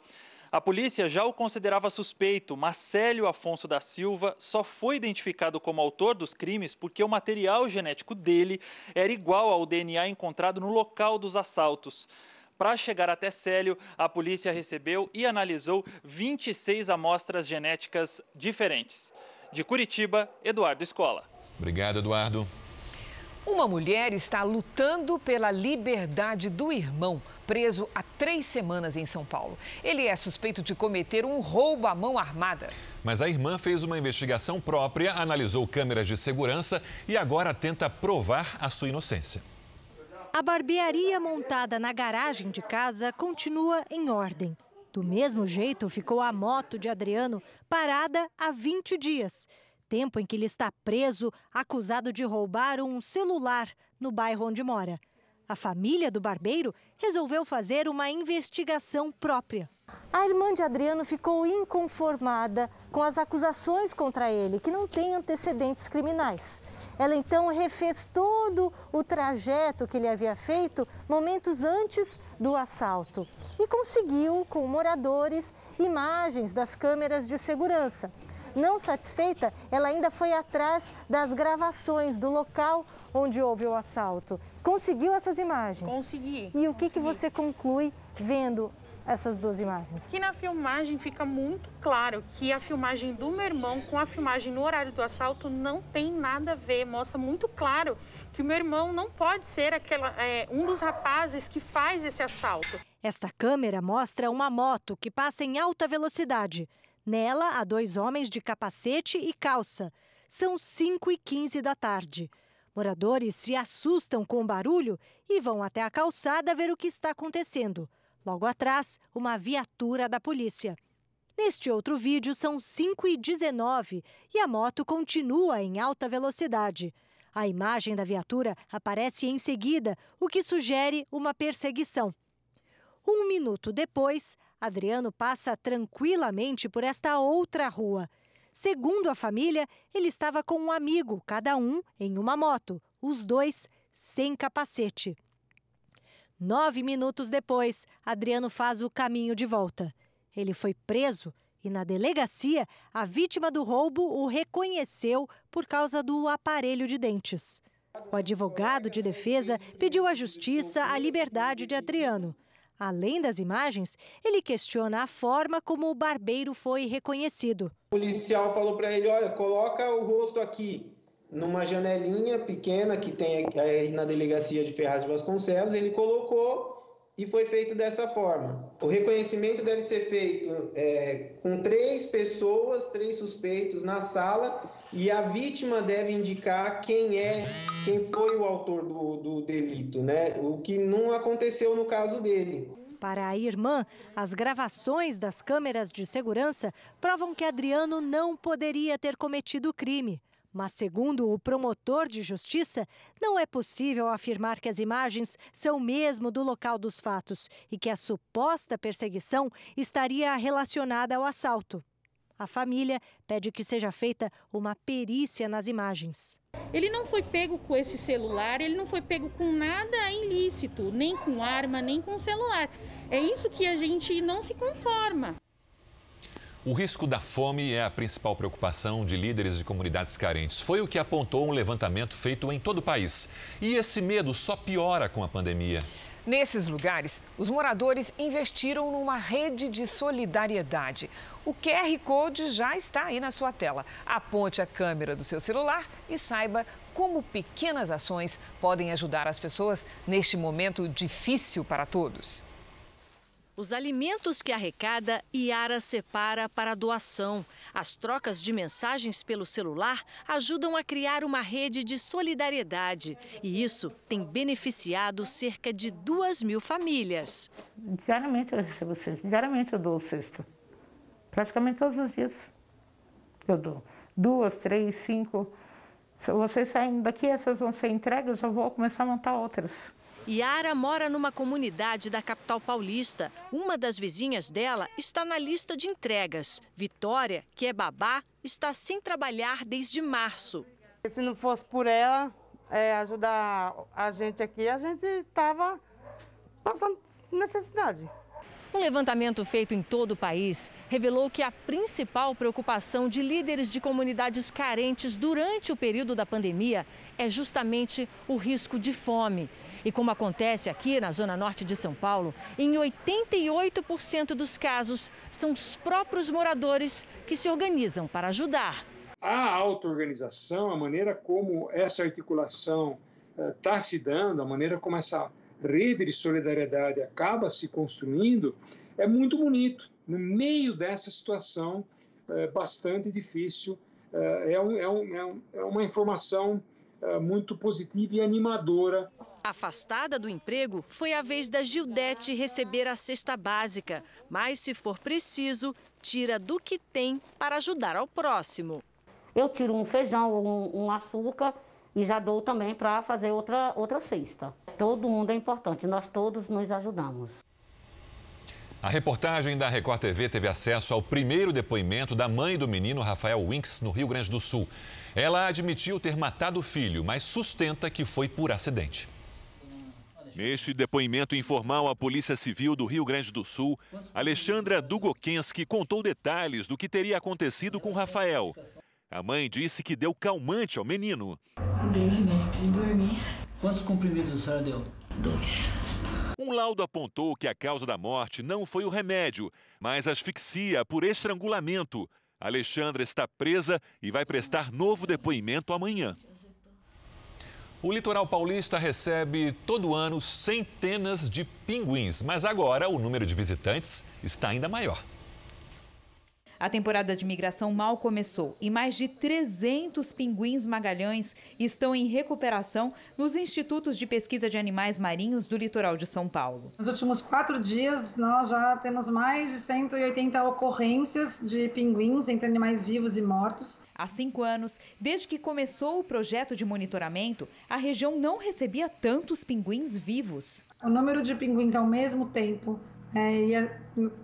Speaker 40: A polícia já o considerava suspeito. Marcélio Afonso da Silva só foi identificado como autor dos crimes porque o material genético dele era igual ao DNA encontrado no local dos assaltos. Para chegar até Célio, a polícia recebeu e analisou 26 amostras genéticas diferentes. De Curitiba, Eduardo Escola.
Speaker 3: Obrigado, Eduardo.
Speaker 2: Uma mulher está lutando pela liberdade do irmão, preso há três semanas em São Paulo. Ele é suspeito de cometer um roubo à mão armada.
Speaker 3: Mas a irmã fez uma investigação própria, analisou câmeras de segurança e agora tenta provar a sua inocência.
Speaker 41: A barbearia montada na garagem de casa continua em ordem. Do mesmo jeito ficou a moto de Adriano parada há 20 dias tempo em que ele está preso, acusado de roubar um celular no bairro onde mora. A família do barbeiro resolveu fazer uma investigação própria. A irmã de Adriano ficou inconformada com as acusações contra ele, que não tem antecedentes criminais. Ela então refez todo o trajeto que ele havia feito momentos antes do assalto e conseguiu, com moradores, imagens das câmeras de segurança. Não satisfeita, ela ainda foi atrás das gravações do local onde houve o assalto. Conseguiu essas imagens?
Speaker 42: Consegui.
Speaker 41: E o que,
Speaker 42: consegui.
Speaker 41: que você conclui vendo essas duas imagens?
Speaker 42: Que na filmagem fica muito claro que a filmagem do meu irmão com a filmagem no horário do assalto não tem nada a ver. Mostra muito claro que o meu irmão não pode ser aquela, é, um dos rapazes que faz esse assalto.
Speaker 41: Esta câmera mostra uma moto que passa em alta velocidade. Nela, há dois homens de capacete e calça. São 5 e 15 da tarde. Moradores se assustam com o barulho e vão até a calçada ver o que está acontecendo. Logo atrás, uma viatura da polícia. Neste outro vídeo, são 5 e 19 e a moto continua em alta velocidade. A imagem da viatura aparece em seguida, o que sugere uma perseguição. Um minuto depois, Adriano passa tranquilamente por esta outra rua. Segundo a família, ele estava com um amigo, cada um em uma moto, os dois sem capacete. Nove minutos depois, Adriano faz o caminho de volta. Ele foi preso e, na delegacia, a vítima do roubo o reconheceu por causa do aparelho de dentes. O advogado de defesa pediu à justiça a liberdade de Adriano. Além das imagens, ele questiona a forma como o barbeiro foi reconhecido.
Speaker 43: O policial falou para ele: olha, coloca o rosto aqui numa janelinha pequena que tem aí na delegacia de Ferraz de Vasconcelos. Ele colocou e foi feito dessa forma. O reconhecimento deve ser feito é, com três pessoas, três suspeitos na sala e a vítima deve indicar quem é, quem foi o autor do, do delito, né? O que não aconteceu no caso dele.
Speaker 41: Para a irmã, as gravações das câmeras de segurança provam que Adriano não poderia ter cometido o crime. Mas, segundo o promotor de justiça, não é possível afirmar que as imagens são mesmo do local dos fatos e que a suposta perseguição estaria relacionada ao assalto. A família pede que seja feita uma perícia nas imagens.
Speaker 44: Ele não foi pego com esse celular, ele não foi pego com nada ilícito, nem com arma, nem com celular. É isso que a gente não se conforma.
Speaker 3: O risco da fome é a principal preocupação de líderes de comunidades carentes. Foi o que apontou um levantamento feito em todo o país. E esse medo só piora com a pandemia.
Speaker 2: Nesses lugares, os moradores investiram numa rede de solidariedade. O QR Code já está aí na sua tela. Aponte a câmera do seu celular e saiba como pequenas ações podem ajudar as pessoas neste momento difícil para todos.
Speaker 45: Os alimentos que arrecada, Iara separa para doação. As trocas de mensagens pelo celular ajudam a criar uma rede de solidariedade. E isso tem beneficiado cerca de duas mil famílias.
Speaker 46: Diariamente eu recebo cesta. Diariamente eu dou o cesto. Praticamente todos os dias eu dou. Duas, três, cinco. Se vocês saem daqui, essas vão ser entregas, eu vou começar a montar outras.
Speaker 45: Yara mora numa comunidade da capital paulista. Uma das vizinhas dela está na lista de entregas. Vitória, que é babá, está sem trabalhar desde março.
Speaker 47: Se não fosse por ela é, ajudar a gente aqui, a gente estava passando necessidade.
Speaker 45: Um levantamento feito em todo o país revelou que a principal preocupação de líderes de comunidades carentes durante o período da pandemia é justamente o risco de fome. E como acontece aqui na Zona Norte de São Paulo, em 88% dos casos são os próprios moradores que se organizam para ajudar.
Speaker 48: A auto-organização, a maneira como essa articulação está uh, se dando, a maneira como essa rede de solidariedade acaba se construindo, é muito bonito. No meio dessa situação uh, bastante difícil, uh, é, um, é, um, é, uma informação muito positiva e animadora
Speaker 45: Afastada do emprego, foi a vez da Gildete receber a cesta básica, mas se for preciso, tira do que tem para ajudar ao próximo.
Speaker 47: Eu tiro um feijão, um, um açúcar e já dou também para fazer outra, outra cesta. Todo mundo é importante, nós todos nos ajudamos.
Speaker 3: A reportagem da Record TV teve acesso ao primeiro depoimento da mãe do menino Rafael Winks, no Rio Grande do Sul. Ela admitiu ter matado o filho, mas sustenta que foi por acidente. Neste depoimento informal à Polícia Civil do Rio Grande do Sul, Alexandra Dugokensky contou detalhes do que teria acontecido com Rafael. A mãe disse que deu calmante ao menino.
Speaker 49: Dei remédio dormir. Quantos comprimidos a senhora deu? Dois.
Speaker 3: Um laudo apontou que a causa da morte não foi o remédio, mas asfixia por estrangulamento. Alexandra está presa e vai prestar novo depoimento amanhã. O litoral paulista recebe todo ano centenas de pinguins, mas agora o número de visitantes está ainda maior.
Speaker 50: A temporada de migração mal começou e mais de 300 pinguins magalhães estão em recuperação nos institutos de pesquisa de animais marinhos do litoral de São Paulo.
Speaker 51: Nos últimos quatro dias, nós já temos mais de 180 ocorrências de pinguins entre animais vivos e mortos.
Speaker 50: Há cinco anos, desde que começou o projeto de monitoramento, a região não recebia tantos pinguins vivos.
Speaker 51: O número de pinguins ao mesmo tempo é,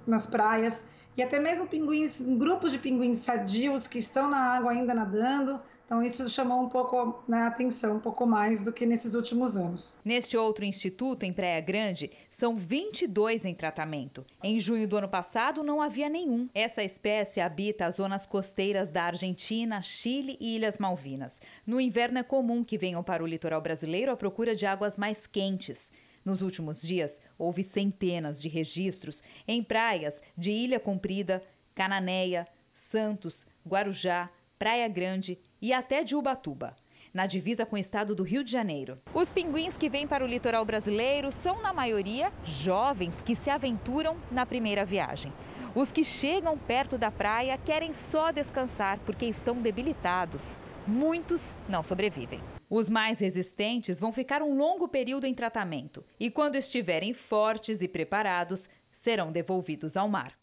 Speaker 51: nas praias e até mesmo pinguins, grupos de pinguins sadios que estão na água ainda nadando. Então, isso chamou um pouco né, a atenção, um pouco mais do que nesses últimos anos.
Speaker 50: Neste outro instituto, em Praia Grande, são 22 em tratamento. Em junho do ano passado, não havia nenhum. Essa espécie habita as zonas costeiras da Argentina, Chile e Ilhas Malvinas. No inverno, é comum que venham para o litoral brasileiro à procura de águas mais quentes. Nos últimos dias, houve centenas de registros em praias de Ilha Comprida, Cananéia, Santos, Guarujá, Praia Grande e até de Ubatuba na divisa com o estado do Rio de Janeiro. Os pinguins que vêm para o litoral brasileiro são, na maioria, jovens que se aventuram na primeira viagem. Os que chegam perto da praia querem só descansar porque estão debilitados. Muitos não sobrevivem. Os mais resistentes vão ficar um longo período em tratamento e, quando estiverem fortes e preparados, serão devolvidos ao mar.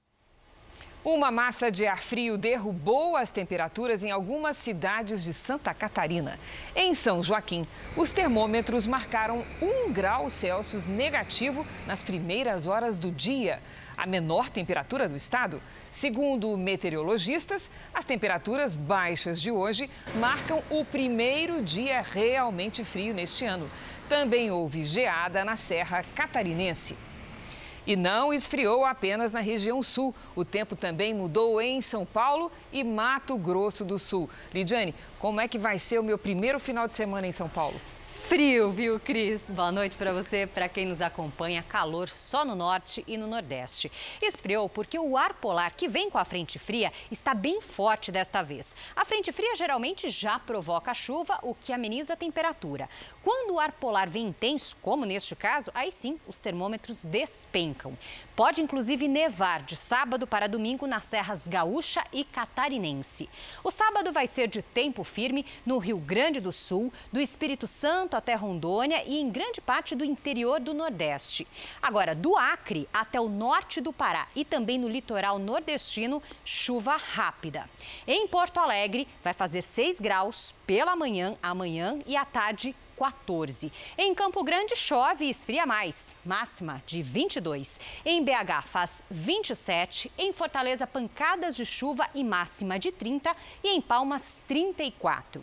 Speaker 2: Uma massa de ar frio derrubou as temperaturas em algumas cidades de Santa Catarina. Em São Joaquim, os termômetros marcaram um grau Celsius negativo nas primeiras horas do dia, a menor temperatura do estado. Segundo meteorologistas, as temperaturas baixas de hoje marcam o primeiro dia realmente frio neste ano. Também houve geada na Serra Catarinense. E não esfriou apenas na região sul. O tempo também mudou em São Paulo e Mato Grosso do Sul. Lidiane, como é que vai ser o meu primeiro final de semana em São Paulo?
Speaker 39: Frio, viu, Cris? Boa noite para você, para quem nos acompanha. Calor só no norte e no nordeste. Esfriou porque o ar polar que vem com a frente fria está bem forte desta vez. A frente fria geralmente já provoca chuva, o que ameniza a temperatura. Quando o ar polar vem intenso, como neste caso, aí sim os termômetros despencam. Pode inclusive nevar de sábado para domingo nas serras gaúcha e catarinense. O sábado vai ser de tempo firme no Rio Grande do Sul, do Espírito Santo até Rondônia e em grande parte do interior do Nordeste. Agora, do Acre até o norte do Pará e também no litoral nordestino, chuva rápida. Em Porto Alegre, vai fazer 6 graus pela manhã, amanhã e à tarde 14. Em Campo Grande chove e esfria mais, máxima de 22. Em BH faz 27, em Fortaleza pancadas de chuva e máxima de 30 e em Palmas 34.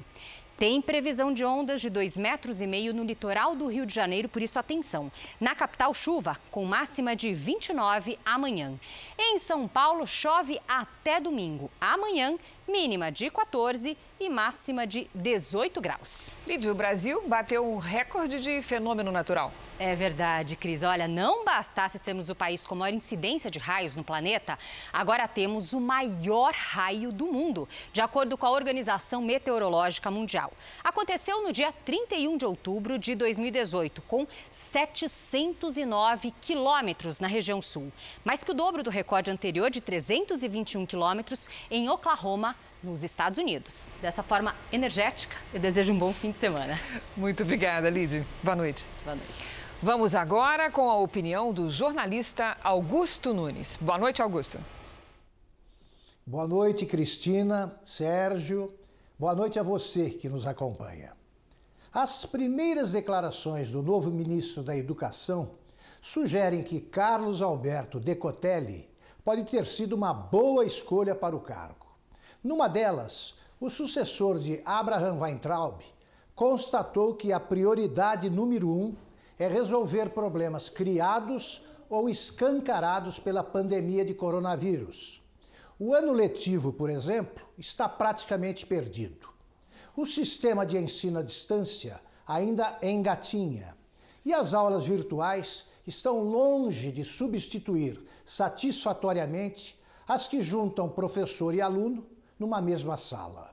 Speaker 39: Tem previsão de ondas de 2,5 metros e meio no litoral do Rio de Janeiro, por isso atenção. Na capital, chuva, com máxima de 29 amanhã. Em São Paulo, chove até domingo. Amanhã, mínima de 14 e máxima de 18 graus.
Speaker 2: Lídio, o Brasil bateu um recorde de fenômeno natural.
Speaker 39: É verdade, Cris. Olha, não bastasse sermos o país com maior incidência de raios no planeta, agora temos o maior raio do mundo, de acordo com a Organização Meteorológica Mundial. Aconteceu no dia 31 de outubro de 2018, com 709 quilômetros na região sul, mais que o dobro do recorde anterior de 321 quilômetros em Oklahoma, nos Estados Unidos. Dessa forma energética, eu desejo um bom fim de semana.
Speaker 2: Muito obrigada, Lidy. Boa noite.
Speaker 39: Boa noite.
Speaker 2: Vamos agora com a opinião do jornalista Augusto Nunes. Boa noite, Augusto.
Speaker 52: Boa noite, Cristina, Sérgio. Boa noite a você que nos acompanha. As primeiras declarações do novo ministro da Educação sugerem que Carlos Alberto Decotelli pode ter sido uma boa escolha para o cargo. Numa delas, o sucessor de Abraham Weintraub constatou que a prioridade número um é resolver problemas criados ou escancarados pela pandemia de coronavírus. O ano letivo, por exemplo, está praticamente perdido. O sistema de ensino à distância ainda engatinha e as aulas virtuais estão longe de substituir satisfatoriamente as que juntam professor e aluno numa mesma sala.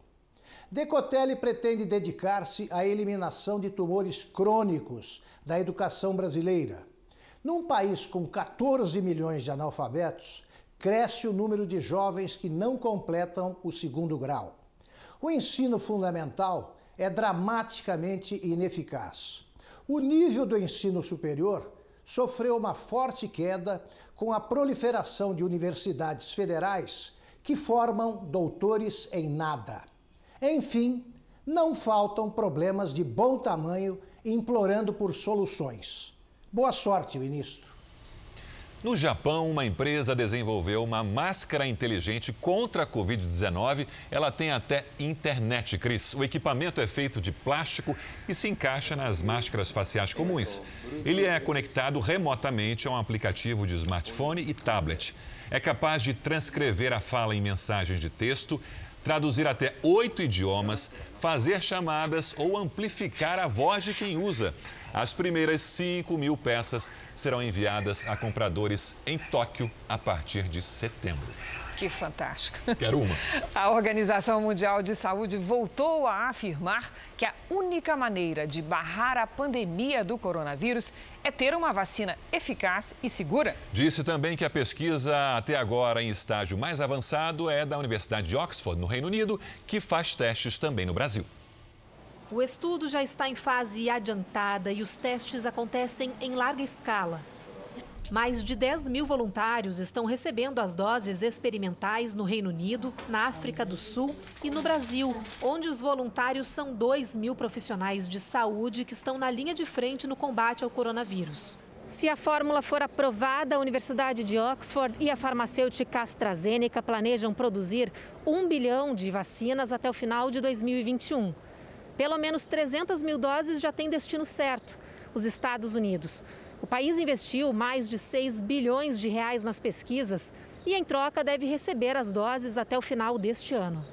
Speaker 52: Decotelli pretende dedicar-se à eliminação de tumores crônicos da educação brasileira. Num país com 14 milhões de analfabetos, cresce o número de jovens que não completam o segundo grau. O ensino fundamental é dramaticamente ineficaz. O nível do ensino superior sofreu uma forte queda com a proliferação de universidades federais que formam doutores em nada. Enfim, não faltam problemas de bom tamanho implorando por soluções. Boa sorte, ministro.
Speaker 3: No Japão, uma empresa desenvolveu uma máscara inteligente contra a Covid-19. Ela tem até internet, Cris. O equipamento é feito de plástico e se encaixa nas máscaras faciais comuns. Ele é conectado remotamente a um aplicativo de smartphone e tablet. É capaz de transcrever a fala em mensagens de texto, traduzir até oito idiomas, fazer chamadas ou amplificar a voz de quem usa. As primeiras 5 mil peças serão enviadas a compradores em Tóquio a partir de setembro.
Speaker 2: Que fantástico.
Speaker 3: Quero uma.
Speaker 2: A Organização Mundial de Saúde voltou a afirmar que a única maneira de barrar a pandemia do coronavírus é ter uma vacina eficaz e segura.
Speaker 3: Disse também que a pesquisa até agora em estágio mais avançado é da Universidade de Oxford, no Reino Unido, que faz testes também no Brasil.
Speaker 30: O estudo já está em fase adiantada e os testes acontecem em larga escala. Mais de 10 mil voluntários estão recebendo as doses experimentais no Reino Unido, na África do Sul e no Brasil, onde os voluntários são 2 mil profissionais de saúde que estão na linha de frente no combate ao coronavírus. Se a fórmula for aprovada, a Universidade de Oxford e a farmacêutica AstraZeneca planejam produzir um bilhão de vacinas até o final de 2021. Pelo menos 300 mil doses já têm destino certo, os Estados Unidos. O país investiu mais de 6 bilhões de reais nas pesquisas e, em troca, deve receber as doses até o final deste ano.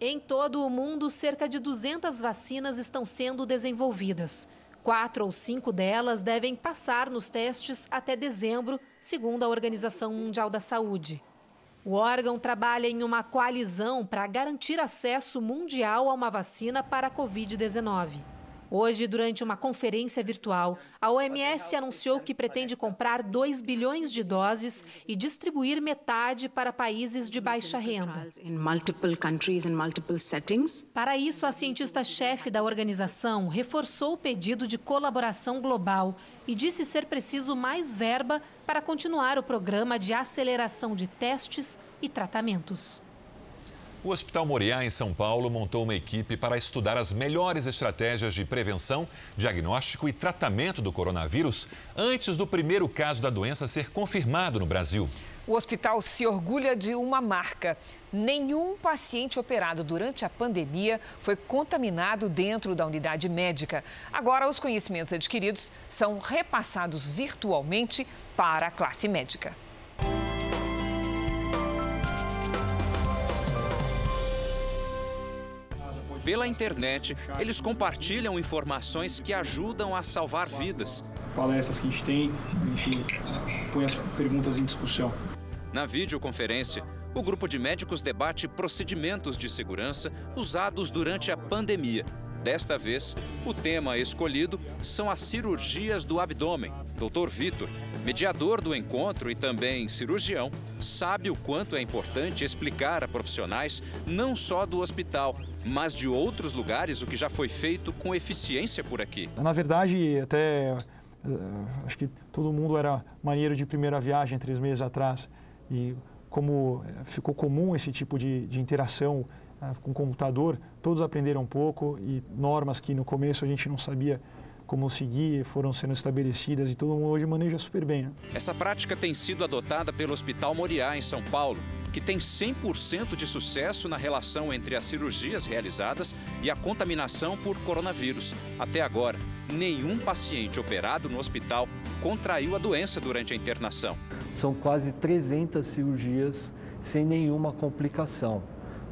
Speaker 30: Em todo o mundo, cerca de 200 vacinas estão sendo desenvolvidas. Quatro ou cinco delas devem passar nos testes até dezembro, segundo a Organização Mundial da Saúde. O órgão trabalha em uma coalizão para garantir acesso mundial a uma vacina para a Covid-19. Hoje, durante uma conferência virtual, a OMS anunciou que pretende comprar 2 bilhões de doses e distribuir metade para países de baixa renda. Para isso, a cientista-chefe da organização reforçou o pedido de colaboração global e disse ser preciso mais verba para continuar o programa de aceleração de testes e tratamentos.
Speaker 3: O Hospital Moriá, em São Paulo, montou uma equipe para estudar as melhores estratégias de prevenção, diagnóstico e tratamento do coronavírus antes do primeiro caso da doença ser confirmado no Brasil.
Speaker 2: O hospital se orgulha de uma marca. Nenhum paciente operado durante a pandemia foi contaminado dentro da unidade médica. Agora, os conhecimentos adquiridos são repassados virtualmente para a classe médica.
Speaker 40: Pela internet, eles compartilham informações que ajudam a salvar vidas.
Speaker 53: Palestras que a gente tem, a gente põe as perguntas em discussão.
Speaker 40: Na videoconferência, o grupo de médicos debate procedimentos de segurança usados durante a pandemia. Desta vez, o tema escolhido são as cirurgias do abdômen. Dr. Vitor, mediador do encontro e também cirurgião, sabe o quanto é importante explicar a profissionais não só do hospital, mas de outros lugares o que já foi feito com eficiência por aqui.
Speaker 53: Na verdade, até acho que todo mundo era maneiro de primeira viagem três meses atrás e como ficou comum esse tipo de, de interação com o computador, todos aprenderam um pouco e normas que no começo a gente não sabia como seguir, foram sendo estabelecidas e todo mundo hoje maneja super bem. Né?
Speaker 40: Essa prática tem sido adotada pelo Hospital Moriá, em São Paulo, que tem 100% de sucesso na relação entre as cirurgias realizadas e a contaminação por coronavírus. Até agora, nenhum paciente operado no hospital contraiu a doença durante a internação.
Speaker 54: São quase 300 cirurgias sem nenhuma complicação,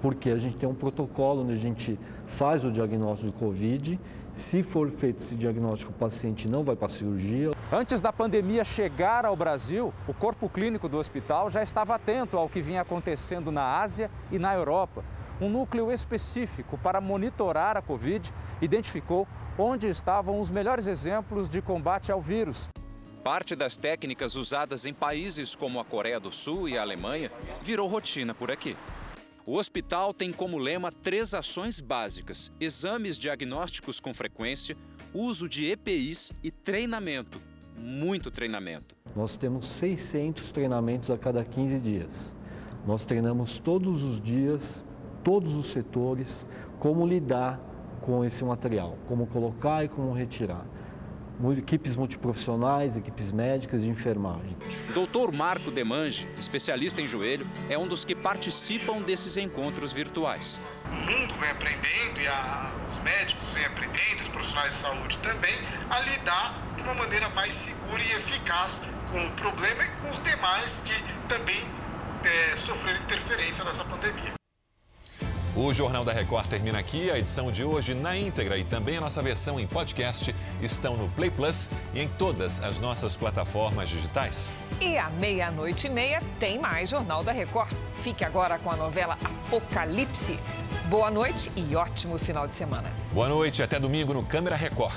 Speaker 54: porque a gente tem um protocolo onde a gente faz o diagnóstico de Covid se for feito esse diagnóstico, o paciente não vai para a cirurgia.
Speaker 40: Antes da pandemia chegar ao Brasil, o corpo clínico do hospital já estava atento ao que vinha acontecendo na Ásia e na Europa. Um núcleo específico para monitorar a Covid identificou onde estavam os melhores exemplos de combate ao vírus. Parte das técnicas usadas em países como a Coreia do Sul e a Alemanha virou rotina por aqui. O hospital tem como lema três ações básicas: exames diagnósticos com frequência, uso de EPIs e treinamento. Muito treinamento.
Speaker 20: Nós temos 600 treinamentos a cada 15 dias. Nós treinamos todos os dias, todos os setores, como lidar com esse material, como colocar e como retirar equipes multiprofissionais, equipes médicas de enfermagem.
Speaker 40: Doutor Marco Demange, especialista em joelho, é um dos que participam desses encontros virtuais.
Speaker 55: O mundo vem aprendendo e a, os médicos vêm aprendendo, os profissionais de saúde também, a lidar de uma maneira mais segura e eficaz com o problema e com os demais que também é, sofreram interferência nessa pandemia.
Speaker 3: O Jornal da Record termina aqui. A edição de hoje na íntegra e também a nossa versão em podcast estão no Play Plus e em todas as nossas plataformas digitais.
Speaker 2: E à meia-noite e meia tem mais Jornal da Record. Fique agora com a novela Apocalipse. Boa noite e ótimo final de semana.
Speaker 3: Boa noite até domingo no Câmera Record.